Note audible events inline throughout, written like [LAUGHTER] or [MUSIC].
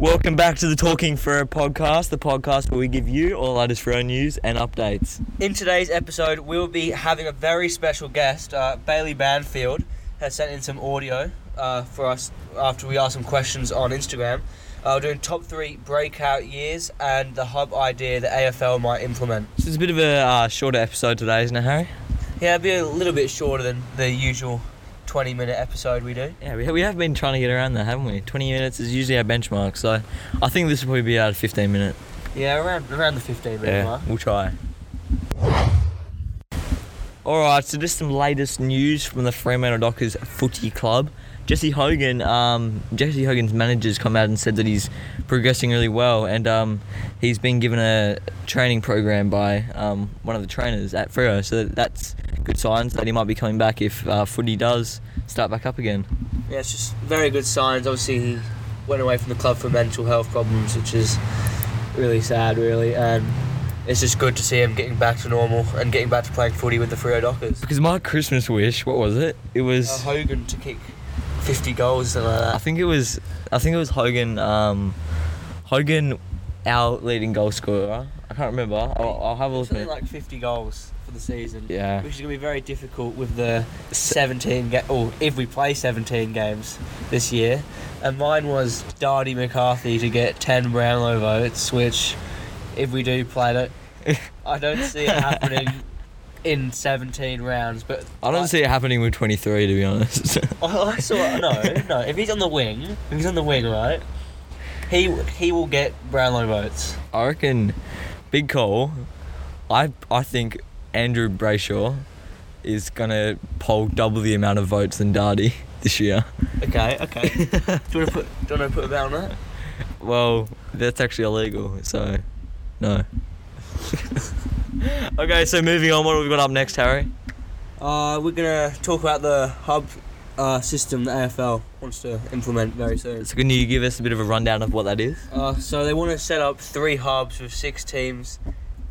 Welcome back to the Talking Freo podcast, the podcast where we give you all latest Freo news and updates. In today's episode, we'll be having a very special guest. Uh, Bailey Banfield has sent in some audio uh, for us after we asked some questions on Instagram. Uh, we're doing top three breakout years and the hub idea the AFL might implement. So it's a bit of a uh, shorter episode today, isn't it, Harry? Yeah, it'll be a little bit shorter than the usual 20 minute episode we do. Yeah, we, we have been trying to get around that, haven't we? 20 minutes is usually our benchmark, so I think this will probably be out of 15 minute. Yeah, around around the 15 minute Yeah, mark. we'll try. Alright, so just some latest news from the Fremantle Dockers Footy Club. Jesse Hogan, um, Jesse Hogan's manager's come out and said that he's progressing really well, and um, he's been given a training program by um, one of the trainers at Freo. So that's good signs that he might be coming back if uh, footy does start back up again. Yeah, it's just very good signs. Obviously, he went away from the club for mental health problems, which is really sad, really. And it's just good to see him getting back to normal and getting back to playing footy with the Freo Dockers. Because my Christmas wish, what was it? It was. Uh, Hogan to kick 50 goals, something like I think it was I think it was Hogan um, Hogan our leading goal scorer. I can't remember. I'll, I'll have a look Something like 50 goals for the season. Yeah. Which is going to be very difficult with the 17 ga- or if we play 17 games this year. And mine was Dardy McCarthy to get 10 Brownlow votes, which if we do play it, I don't see it happening [LAUGHS] in 17 rounds. But I don't see it happening with 23 to be honest. [LAUGHS] Oh, I saw it. no, no. If he's on the wing, if he's on the wing, right? He he will get Brownlow votes. I reckon big call. I I think Andrew Brayshaw is gonna poll double the amount of votes than Dardy [LAUGHS] this year. Okay, okay. [LAUGHS] do you want to put do you want to put a bet on that? Well, that's actually illegal, so no. [LAUGHS] okay, so moving on, what have we got up next, Harry? Uh, we're gonna talk about the hub uh, system the AFL wants to implement very soon. So can you give us a bit of a rundown of what that is? Uh, so they want to set up three hubs with six teams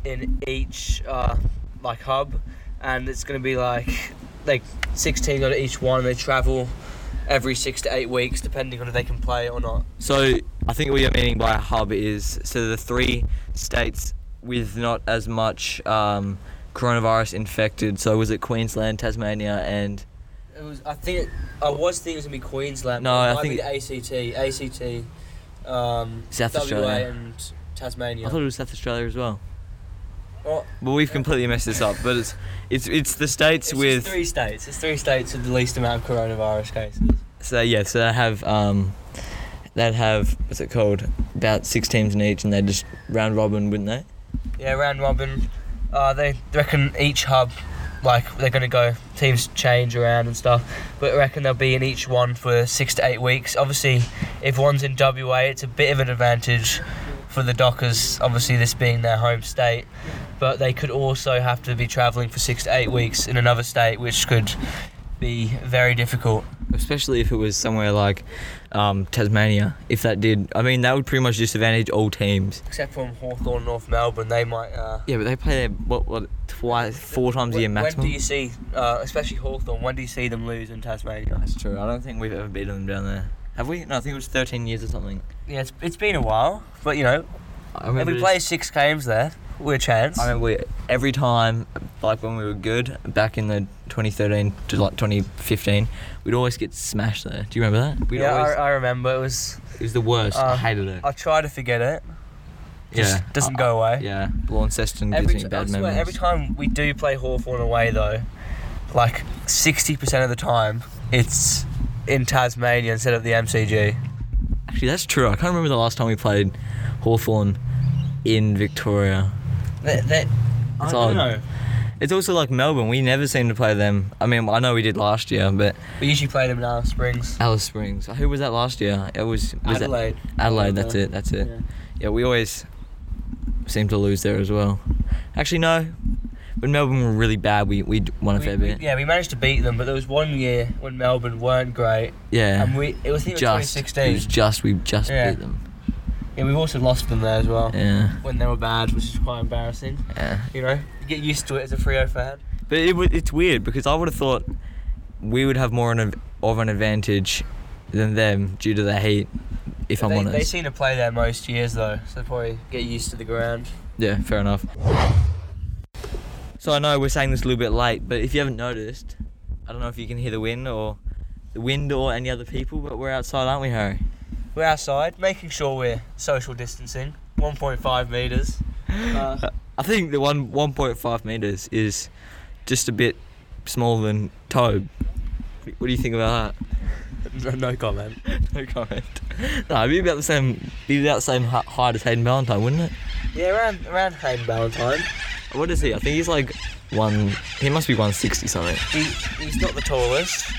in each uh, like hub, and it's gonna be like like six teams on each one. And they travel every six to eight weeks, depending on if they can play or not. So I think what you're meaning by a hub is so the three states with not as much um, coronavirus infected. So was it Queensland, Tasmania, and It was. I think. It, I was thinking it was gonna be Queensland. No, I think the ACT, ACT, um, South WA Australia. and Tasmania. I thought it was South Australia as well. Well, Well, we've completely messed this up, but it's it's it's the states it's with three states. It's three states with the least amount of coronavirus cases. so yeah, so they have um, they'd have what's it called about six teams in each, and they just round robin, wouldn't they? Yeah, round robin. Uh, they reckon each hub, like they're gonna go teams change around and stuff, but I reckon they'll be in each one for six to eight weeks. Obviously, if one's in WA, it's a bit of an advantage for the Dockers. Obviously, this being their home state, but they could also have to be travelling for six to eight weeks in another state, which could be very difficult. Especially if it was somewhere like um, Tasmania. If that did, I mean, that would pretty much disadvantage all teams. Except from Hawthorn, North Melbourne, they might. Uh, Yeah, but they play their what what twice, four times a year when, maximum. when do you see, uh, especially Hawthorn, when do you see them lose in Tasmania? That's true. I don't think we've ever beaten them down there. Have we? No, I think it was 13 years or something. Yeah, it's, it's been a while, but you know, I if remember. we just- play six games there, we're a chance. I mean, we, every time, like when we were good back in the 2013 to like 2015, we'd always get smashed there. Do you remember that? We'd yeah, always, I, I remember. It was. it was the worst. I uh, hated it. I try to forget it. Just yeah, doesn't I- go away. Yeah, Launceston Every, gives t- me I bad swear, memories. every time we do play Hawthorn away, though, like 60% of the time, it's in Tasmania instead of the MCG. Actually, that's true. I can't remember the last time we played Hawthorn in Victoria. That, that, I It's don't odd. know. It's also like Melbourne. We never seem to play them. I mean, I know we did last year, but We usually play them in Alice Springs. Alice Springs. Who was that last year? It was, was that- Adelaide. Adelaide. That's it. That's it. Yeah. Yeah, we always seem to lose there as well. Actually, no. When Melbourne were really bad, we we won a We- fair we- bit. yeah, we managed to beat them, but there was one year when Melbourne weren't great, Yeah. and we it was, I think it was just. It was just we just Yeah. beat them. Yeah, we've also lost them there as well Yeah. when they were bad, which is quite embarrassing. Yeah. You know, you get used to it as a Freo fan. But it, it's weird because I would have thought we would have more of an advantage than them due to the heat. If I'm they, honest. they seem to play there most years though, so probably get used to the ground. Yeah, fair enough. So I know we're saying this a little bit late, but if you haven't noticed, I don't know if you can hear the wind or the wind or any other people, but we're outside, aren't we, Harry? We're outside, making sure we're social distancing, 1.5 meters. Uh, [LAUGHS] I think the one 1.5 meters is just a bit smaller than Tobe. What do you think about no, no comment. [LAUGHS] No comment. No, it'd be about the same. Be about the same height as Hayden Ballantyne, wouldn't it? Yeah, around around Hayden Ballantyne. What is he? I think he's like one. He must be 160 something. He, he's not the tallest.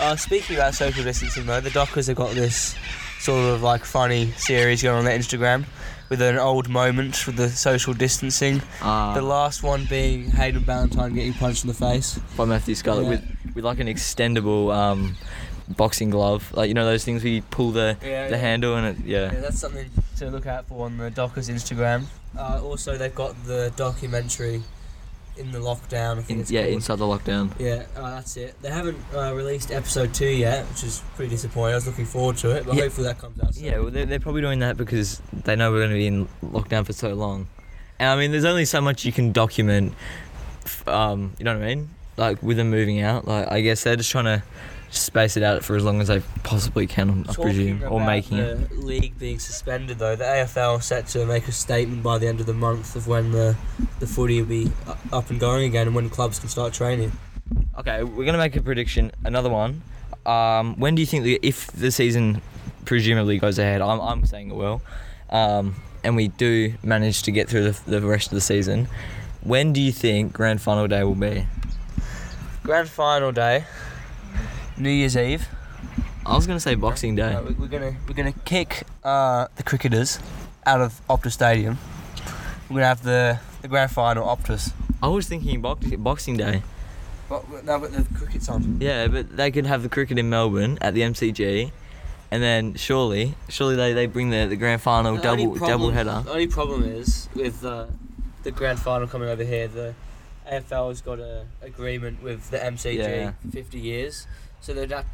Uh, speaking about social distancing though, the Dockers have got this sort of like funny series going on their Instagram with an old moment for the social distancing. Uh, the last one being Hayden Ballantyne getting punched in the face. by Matthew Scarlett Yeah. with with like an extendable um, boxing glove, like you know those things where you pull the Yeah, the yeah. handle and it yeah. Yeah, that's something to look out for on the Dockers Instagram. Uh, also, they've got the documentary in the lockdown. I think In, it's yeah, called. inside the lockdown. Yeah, uh, that's it. They haven't uh, released episode two yet, which is pretty disappointing. I was looking forward to it, but Yeah. hopefully that comes out soon. Yeah, well, they're, they're probably doing that because they know we're going to be in lockdown for so long. And I mean, there's only so much you can document. Um, you know what I mean? Like with them moving out, like I guess they're just trying to space it out for as long as they possibly can, I Talking presume, or about making it. league being suspended though, the AFL set to make a statement by the end of the month of when the the footy will be u- up and going again and when clubs can start training. Okay, we're gonna make a prediction. Another one. Um, when do you think the, if the season presumably goes ahead? I'm, I'm saying it will. Um, and we do manage to get through the, the rest of the season. When do you think grand final day will be? Grand final day, New Year's Eve. I was gonna say Boxing Day. Uh, we- we're gonna we're gonna kick uh, the cricketers out of Optus Stadium. We're gonna have the the grand final Optus. I was thinking box, Boxing Day. But no, but the cricket's on. Yeah, but they could have the cricket in Melbourne at the MCG, and then surely, surely they, they bring the, the grand final The only double double problem- header. The only problem is with uh, the grand final coming over here. The AFL has got an agreement with the MCG Yeah. for 50 years, so that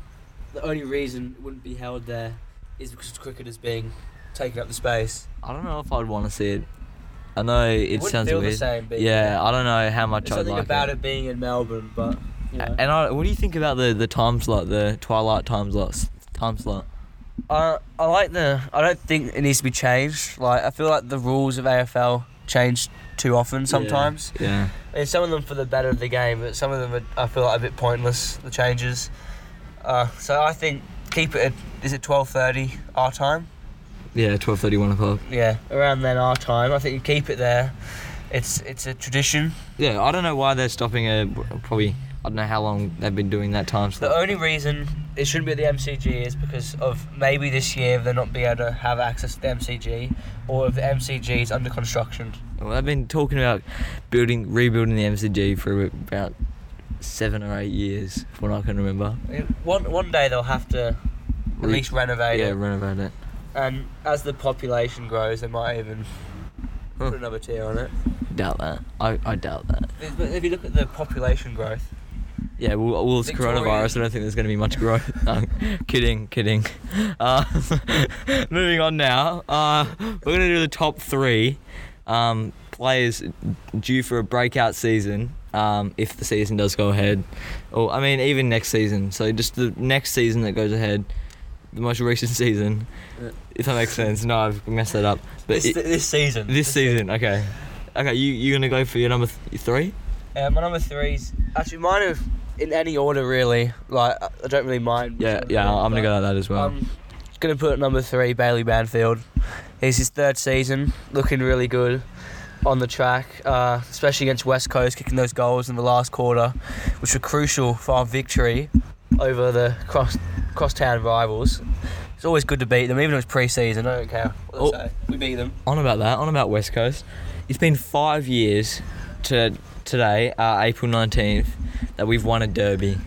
the only reason it wouldn't be held there is because cricket is being taken up the space. I don't know if I'd want to see it. I know it, wouldn't sounds weird. the same. Yeah, there. I don't know how much There's I'd something like about it. it. being in Melbourne, but you know. And I, what do you think about the, the time slot, the twilight time slot? Time slot. I I like the. I don't think it needs to be changed. Like I feel like the rules of AFL change too often sometimes. Yeah. And some of them for the better of the game, but some of them are, I feel like a bit pointless. The changes. Uh, so I think keep it. At, is it twelve thirty our time? Yeah, twelve thirty, one o'clock. Yeah, around then our time. I think you keep it there. It's it's a tradition. Yeah, I don't know why they're stopping it. Probably I don't know how long they've been doing that time The only reason it shouldn't be at the MCG is because of maybe this year they're not be able to have access to the MCG, or if the MCG is under construction. Well, they've been talking about building, rebuilding the MCG for about seven or eight years, from what I can remember. One one day they'll have to at Re- least renovate yeah, it, Yeah, renovate it. and as the population grows, they might even Huh. put another tier on it. Doubt that. I, I doubt that. If- But if you look at the population growth, Yeah, well, well it's Victoria- coronavirus. I don't think there's going to be much growth. [LAUGHS] No, kidding, kidding. Uh, [LAUGHS] moving on now. Uh, we're going to do the top three um, players due for a breakout season. Um, if the season does go ahead, or I mean, even next season. So just the next season that goes ahead, the most recent [LAUGHS] season. Yeah. If that makes sense. No, I've messed that up. But this, it- this season. this season, okay, okay. You you gonna go for your number th- three? Uh, my number three's actually mine are in any order really. Like I don't really mind. Yeah, yeah. I'm gonna go like that as well. I'm gonna put number three Bailey Banfield. He's his third season, looking really good on the track, uh, especially against West Coast, kicking those goals in the last quarter, which were crucial for our victory over the cross crosstown rivals. It's always good to beat them, even if it's pre-season. I don't care what Oh. say. We beat them. on about that, on about West Coast. It's been five years to today, uh, April 19th, that we've won a derby.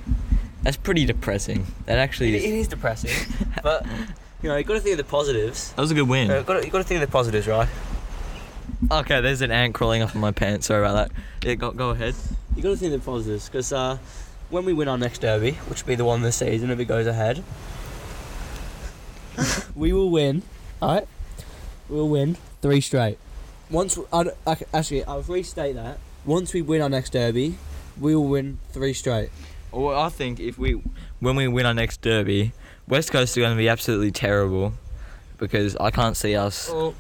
That's pretty depressing. That actually It, it is. is [LAUGHS] depressing, but you know you got to think of the positives. That was a good win. Uh, got you got to think of the positives, right? Okay, there's an ant crawling up on my pants. Sorry about that. Yeah, go, go ahead. You got to think of the positives because uh, when we win our next derby, which will be the one this season if it goes ahead, [LAUGHS] we will win All right, we'll win three straight. Once I, I, actually, I'll restate that. Once we win our next derby, we will win three straight. Well, I think if we, when we win our next derby, West Coast are going to be absolutely terrible, because I can't see us Well,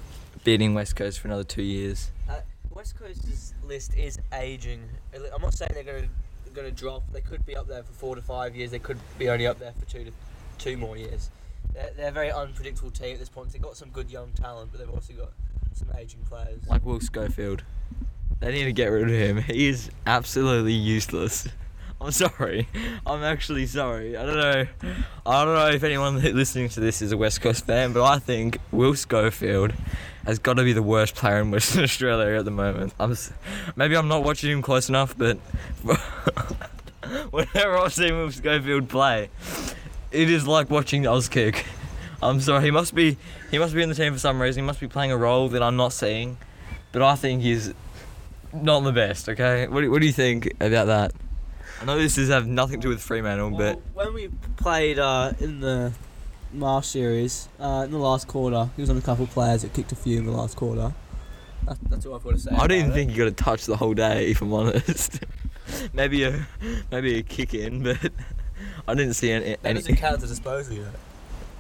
beating West Coast for another two years. uh, West Coast's list is aging. I'm not saying they're going to going to drop. They could be up there for four to five years. They could be only up there for two to two more years. They're, they're a very unpredictable team at this point. They've got some good young talent, but they've also got some aging players. Like Will Schofield. They need to get rid of him. He is absolutely useless. [LAUGHS] I'm sorry. I'm actually sorry. I don't know. I don't know if anyone listening to this is a West Coast fan, but I think Will Schofield has got to be the worst player in Western [LAUGHS] Australia at the moment. I'm maybe I'm not watching him close enough, but [LAUGHS] whenever I've seen Will Schofield play, it is like watching Auskick. I'm sorry. He must be he must be in the team for some reason. He must be playing a role that I'm not seeing. But I think he's not the best. Okay, what do, what do you think about that? I know this is have nothing to do with Fremantle, but when we played uh, in the Marsh series, uh, in the last quarter, he was on a couple of players that kicked a few in the last quarter. That, that's all I've got to say. I didn't it. think he got a touch the whole day. If I'm honest, [LAUGHS] maybe a maybe a kick in, but I didn't see any. That any doesn't count as disposal, you know.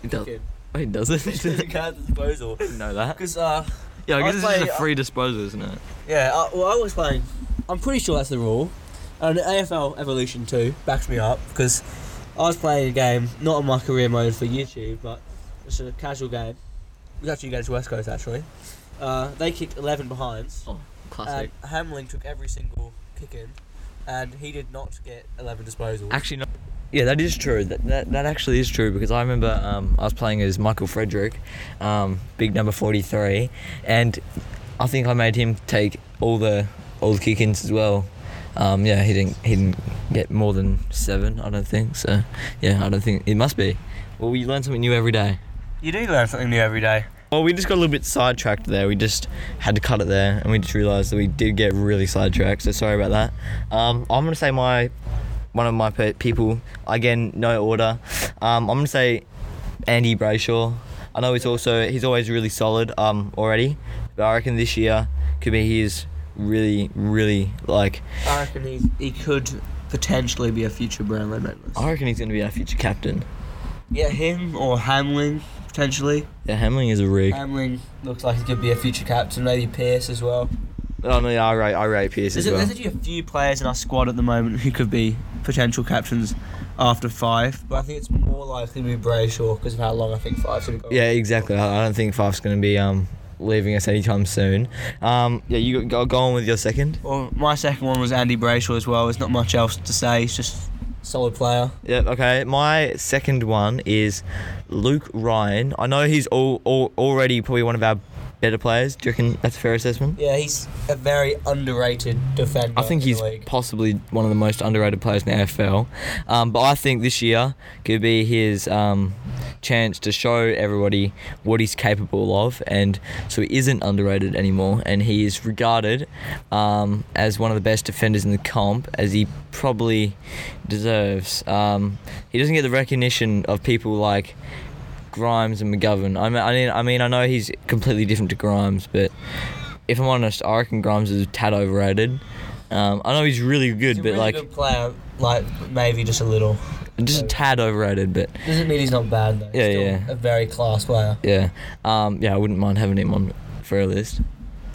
it does, wait, it It doesn't. count as disposal. didn't know that. Because, uh, Yeah, I I guess it's play- just a free disposal, isn't it? yeah, uh, well, I was playing. I'm pretty sure that's the rule. And AFL Evolution 2 backs me up because I was playing a game, not on my career mode for YouTube, but it's a casual game. It was actually against West Coast, actually. Uh, they kicked 11 behinds. Classic. And Hamling took every single kick in, and he did not get 11 disposals. Actually, no. Yeah, that is true. That, that that actually is true because I remember um, I was playing as Michael Frederick, um, big number forty three, and I think I made him take all the all the kick-ins as well. Um, yeah, he didn't he didn't get more than seven. I don't think so. Yeah, I don't think it must be. Well, we learn something new every day. you do learn something new every day. Well, we just got a little bit sidetracked there. We just had to cut it there, and we just realised that we did get really sidetracked. So sorry about that. Um, I'm gonna say my one of my pe- people again, no order. Um, I'm gonna say Andy Brayshaw. I know he's also he's always really solid um, already, but I reckon this year could be his really really like. I reckon he, he could potentially be a future Brownlow medalist. I reckon he's gonna be our future captain. Yeah, him or Hamling, potentially. Yeah, Hamling is a rig. Hamling looks like he could be a future captain, maybe Pearce as well. oh no, yeah, I rate I rate Pearce There's, as well. there's actually a few players in our squad at the moment who could be potential captains after Fyfe, but I think it's more likely to be Brayshaw because of how long I think Fyfe's going to go. Yeah, exactly. I I don't think Fyfe's going to be um, leaving us anytime soon. Um, yeah, you go, go on with your second. Well, my second one was Andy Brayshaw as well. There's not much else to say. He's just solid player. Yeah, okay. My second one is Luke Ryan. I know he's all, all, already probably one of our better players. Do you reckon that's a fair assessment? Yeah, he's a very underrated defender. I think in he's the possibly one of the most underrated players in the AFL. Um, but I think this year could be his um, chance to show everybody what he's capable of, and so he isn't underrated anymore. And he is regarded um, as one of the best defenders in the comp, as he probably deserves. Um, he doesn't get the recognition of people like Grimes and McGovern. I mean, I mean, I mean, I know he's completely different to Grimes, but if I'm honest, I reckon Grimes is a tad overrated. Um, I know he's really good, He's a but really like good player, like maybe just a little. just a tad overrated. But Doesn't mean he's not bad though. He's Yeah, still yeah. A very class player. yeah, um, yeah, I wouldn't mind having him on for a list.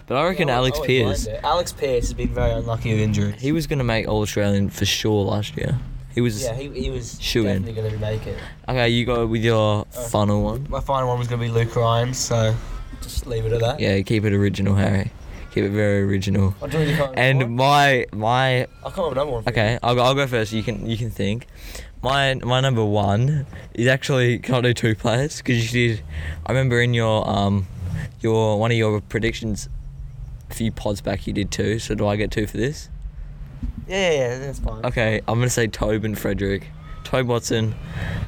But I reckon I would- Alex I Pearce. Alex Pearce has been very unlucky with injuries. he was going to make All Australian for sure last year. He was yeah, he, he was Shoo-in. definitely going to make it. okay. You go with your final one. My final one was going to be Luke Ryan, so just leave it at that. Yeah, keep it original, Harry. Keep it very original. I'll do you come up with And my my up with another one. For Okay, I'll go, I'll go first. You can you can think. My my number one is actually can I do two players because you did. I remember in your um your one of your predictions a few pods back you did two. So do I get two for this? Yeah, yeah, that's fine. Okay, I'm gonna say Tobe and Frederick. Tobe Watson.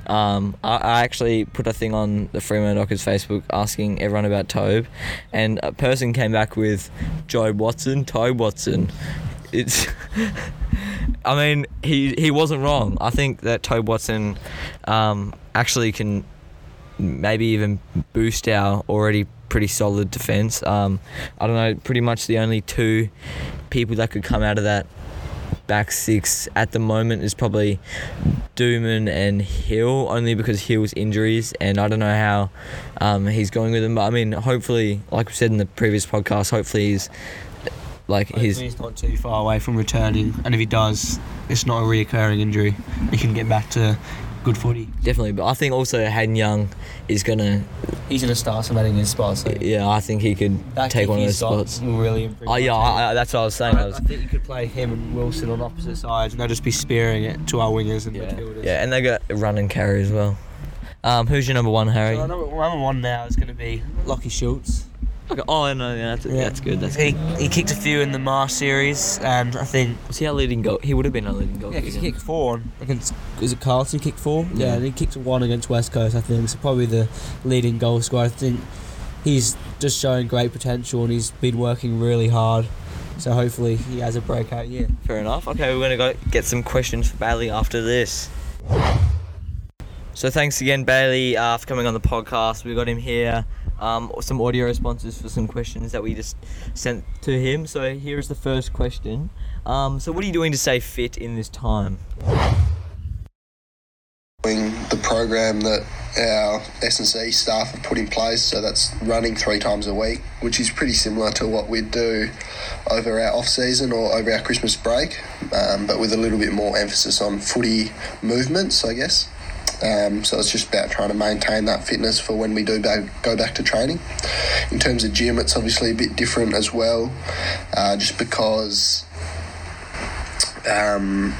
Um, I, I actually put a thing on the Fremantle Dockers Facebook asking everyone about Tobe, and a person came back with Joe Watson, Tobe Watson. It's. [LAUGHS] I mean, he he wasn't wrong. I think that Tobe Watson um, actually can maybe even boost our already pretty solid defense. Um, I don't know. Pretty much the only two people that could come out of that back six at the moment is probably Duman and Hill, only because Hill's injuries, and I don't know how um, he's going with them. But I mean, hopefully, like we said in the previous podcast, hopefully he's like his he's not too far away from returning, and if he does, it's not a reoccurring injury. He can get back to good footy. definitely. But I think also Hayden Young is gonna. He's gonna start cementing his spot. So Yeah, I think he could that take one of those spots. Will really improve. Oh yeah. I, I, that's what I was saying. I I, was, I think you could play him and Wilson on opposite sides, and they'll just be spearing it to our wingers and yeah, midfielders. yeah, and they got run and carry as well. Um, who's your number one, Harry? So number, number one now is going to be Lockie Schultz. Okay. Oh no, yeah, that's, that's good. That's he, good. he kicked a few in the Marsh series, and I think Was he our leading goal? He would have been our leading goal. yeah, he kicked four against. Is it Carlton? He kicked four. Yeah. Yeah, and he kicked one against West Coast. I think so. Probably the leading goal scorer. I think he's just showing great potential, and he's been working really hard. So hopefully he has a breakout year. Fair enough. Okay, we're gonna go get some questions for Bailey after this. So thanks again, Bailey, uh, for coming on the podcast. We got him here. Um, some audio responses for some questions that we just sent to him. So here's the first question. Um, so what are you doing to stay fit in this time? Doing the program that our S&C staff have put in place, so that's running three times a week, which is pretty similar to what we'd do over our off season or over our Christmas break, um, but with a little bit more emphasis on footy movements, I guess. Um, so it's just about trying to maintain that fitness for when we do go back to training. In terms of gym, it's obviously a bit different as well, uh, just because um,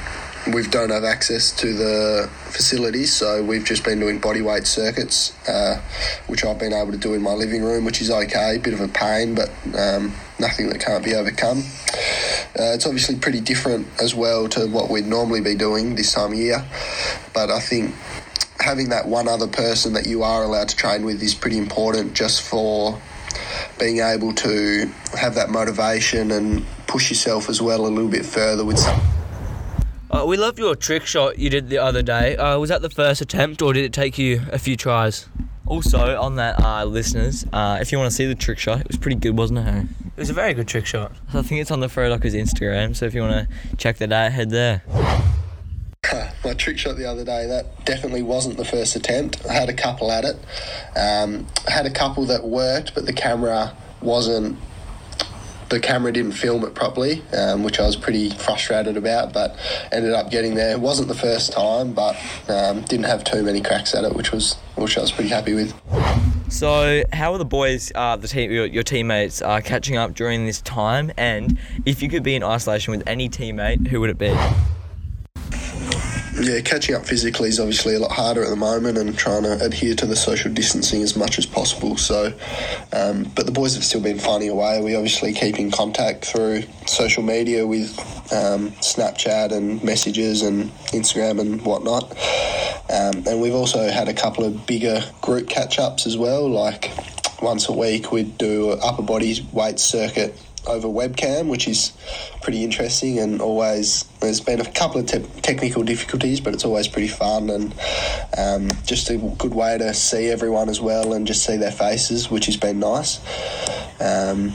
we don't have access to the facilities, so we've just been doing body weight circuits, uh, which I've been able to do in my living room, which is okay. Bit of a pain, but um, nothing that can't be overcome. Uh, it's obviously pretty different as well to what we'd normally be doing this time of year, but I think having that one other person that you are allowed to train with is pretty important just for being able to have that motivation and push yourself as well a little bit further with some Uh, we love your trick shot you did the other day. Uh, was that the first attempt, or did it take you a few tries? Also, on that, uh, listeners, uh, if you want to see the trick shot, it was pretty good, wasn't it, Harry? It was a very good trick shot. I think it's on the Freodockers Instagram, so if you want to check that out, head there. [LAUGHS] my trick shot the other day, that definitely wasn't the first attempt. I had a couple at it. Um, I had a couple that worked, but the camera wasn't. The camera didn't film it properly, um, which I was pretty frustrated about, but ended up getting there. It wasn't the first time, but um, didn't have too many cracks at it, which was which I was pretty happy with. So, how are the boys, uh, the team, your, your teammates, uh, catching up during this time? And if you could be in isolation with any teammate, who would it be? Yeah, catching up physically is obviously a lot harder at the moment, and trying to adhere to the social distancing as much as possible. So, um, but the boys have still been finding a way. We obviously keep in contact through social media with um, Snapchat and messages and Instagram and whatnot. Um, and we've also had a couple of bigger group catch ups as well. Like once a week, we'd do upper body weight circuit over webcam, which is pretty interesting and always there's been a couple of te- technical difficulties, but it's always pretty fun and um, just a good way to see everyone as well and just see their faces, which has been nice. Um,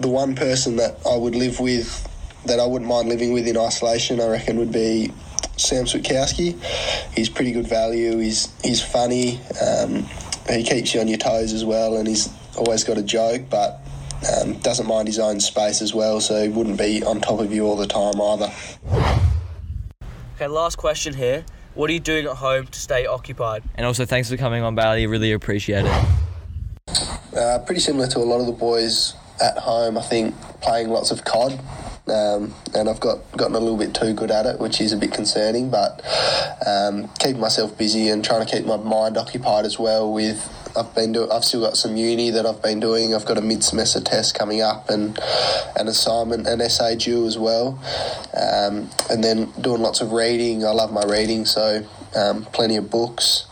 the one person that I would live with, that I wouldn't mind living with in isolation, I reckon would be Sam Switkowski. He's pretty good value. He's he's funny. Um, he keeps you on your toes as well, and he's always got a joke, but um, doesn't mind his own space as well, so he wouldn't be on top of you all the time either. Okay, last question here. What are you doing at home to stay occupied? And also, thanks for coming on, Bailey. Really appreciate it. Uh, pretty similar to a lot of the boys at home, I think, playing lots of COD. Um, and I've got gotten a little bit too good at it, which is a bit concerning. But um, keeping myself busy and trying to keep my mind occupied as well. With I've been do I've still got some uni that I've been doing. I've got a mid semester test coming up and an assignment, an essay due as well. Um, and then doing lots of reading. I love my reading, so um, plenty of books,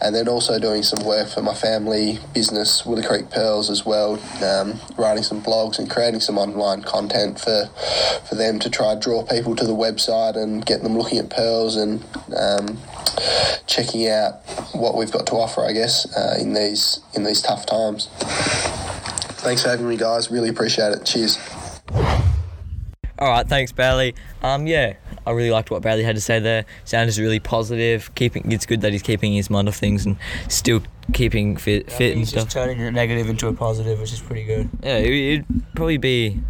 and then also doing some work for my family business, Willie Creek Pearls, as well, um, writing some blogs and creating some online content for for them to try to draw people to the website and get them looking at pearls and um, checking out what we've got to offer, I guess, uh, in these in these tough times. Thanks for having me, guys. Really appreciate it. Cheers. All right, thanks, Bailey. Um, yeah, I really liked what Bailey had to say there. Sounded really positive. Keeping it's good that he's keeping his mind off things and still keeping fit, I fit and he's stuff. just turning a negative into a positive, which is pretty good. yeah, it, it'd probably be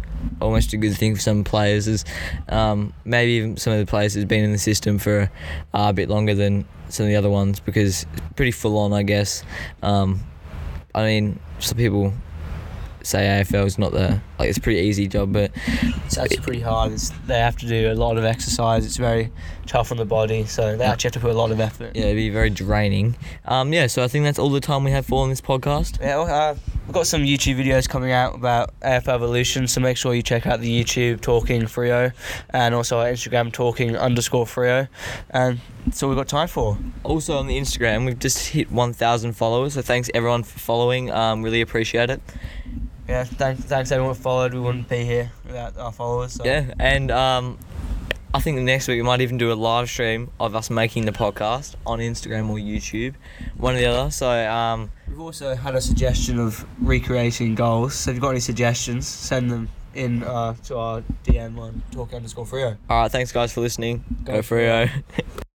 almost a good thing for some players. As um, maybe even some of the players has been in the system for uh, a bit longer than some of the other ones because it's pretty full on, I guess. Um, I mean, some people say AFL is not the like it's a pretty easy job, but It's actually pretty hard. It's, they have to do a lot of exercise. It's very tough on the body, so they actually have to put a lot of effort. yeah, it'd be very draining. Um, yeah, so I think that's all the time we have for on this podcast. Yeah, well, uh, we've got some YouTube videos coming out about AFL Evolution, so make sure you check out the YouTube Talking Freo and also our Instagram Talking underscore Freo. And that's all we've got time for. Also on the Instagram, we've just hit 1,000 followers, so thanks everyone for following. Um, really appreciate it. Yeah, thanks, thanks everyone who followed. We wouldn't be here without our followers. So. Yeah, and um, I think next week we might even do a live stream of us making the podcast on Instagram or YouTube, one or the other. So um, We've also had a suggestion of recreating goals. So if you've got any suggestions, send them in uh, to our DM on Talk underscore Freo. all right, thanks guys for listening. Go Go, Freo. Freo. [LAUGHS]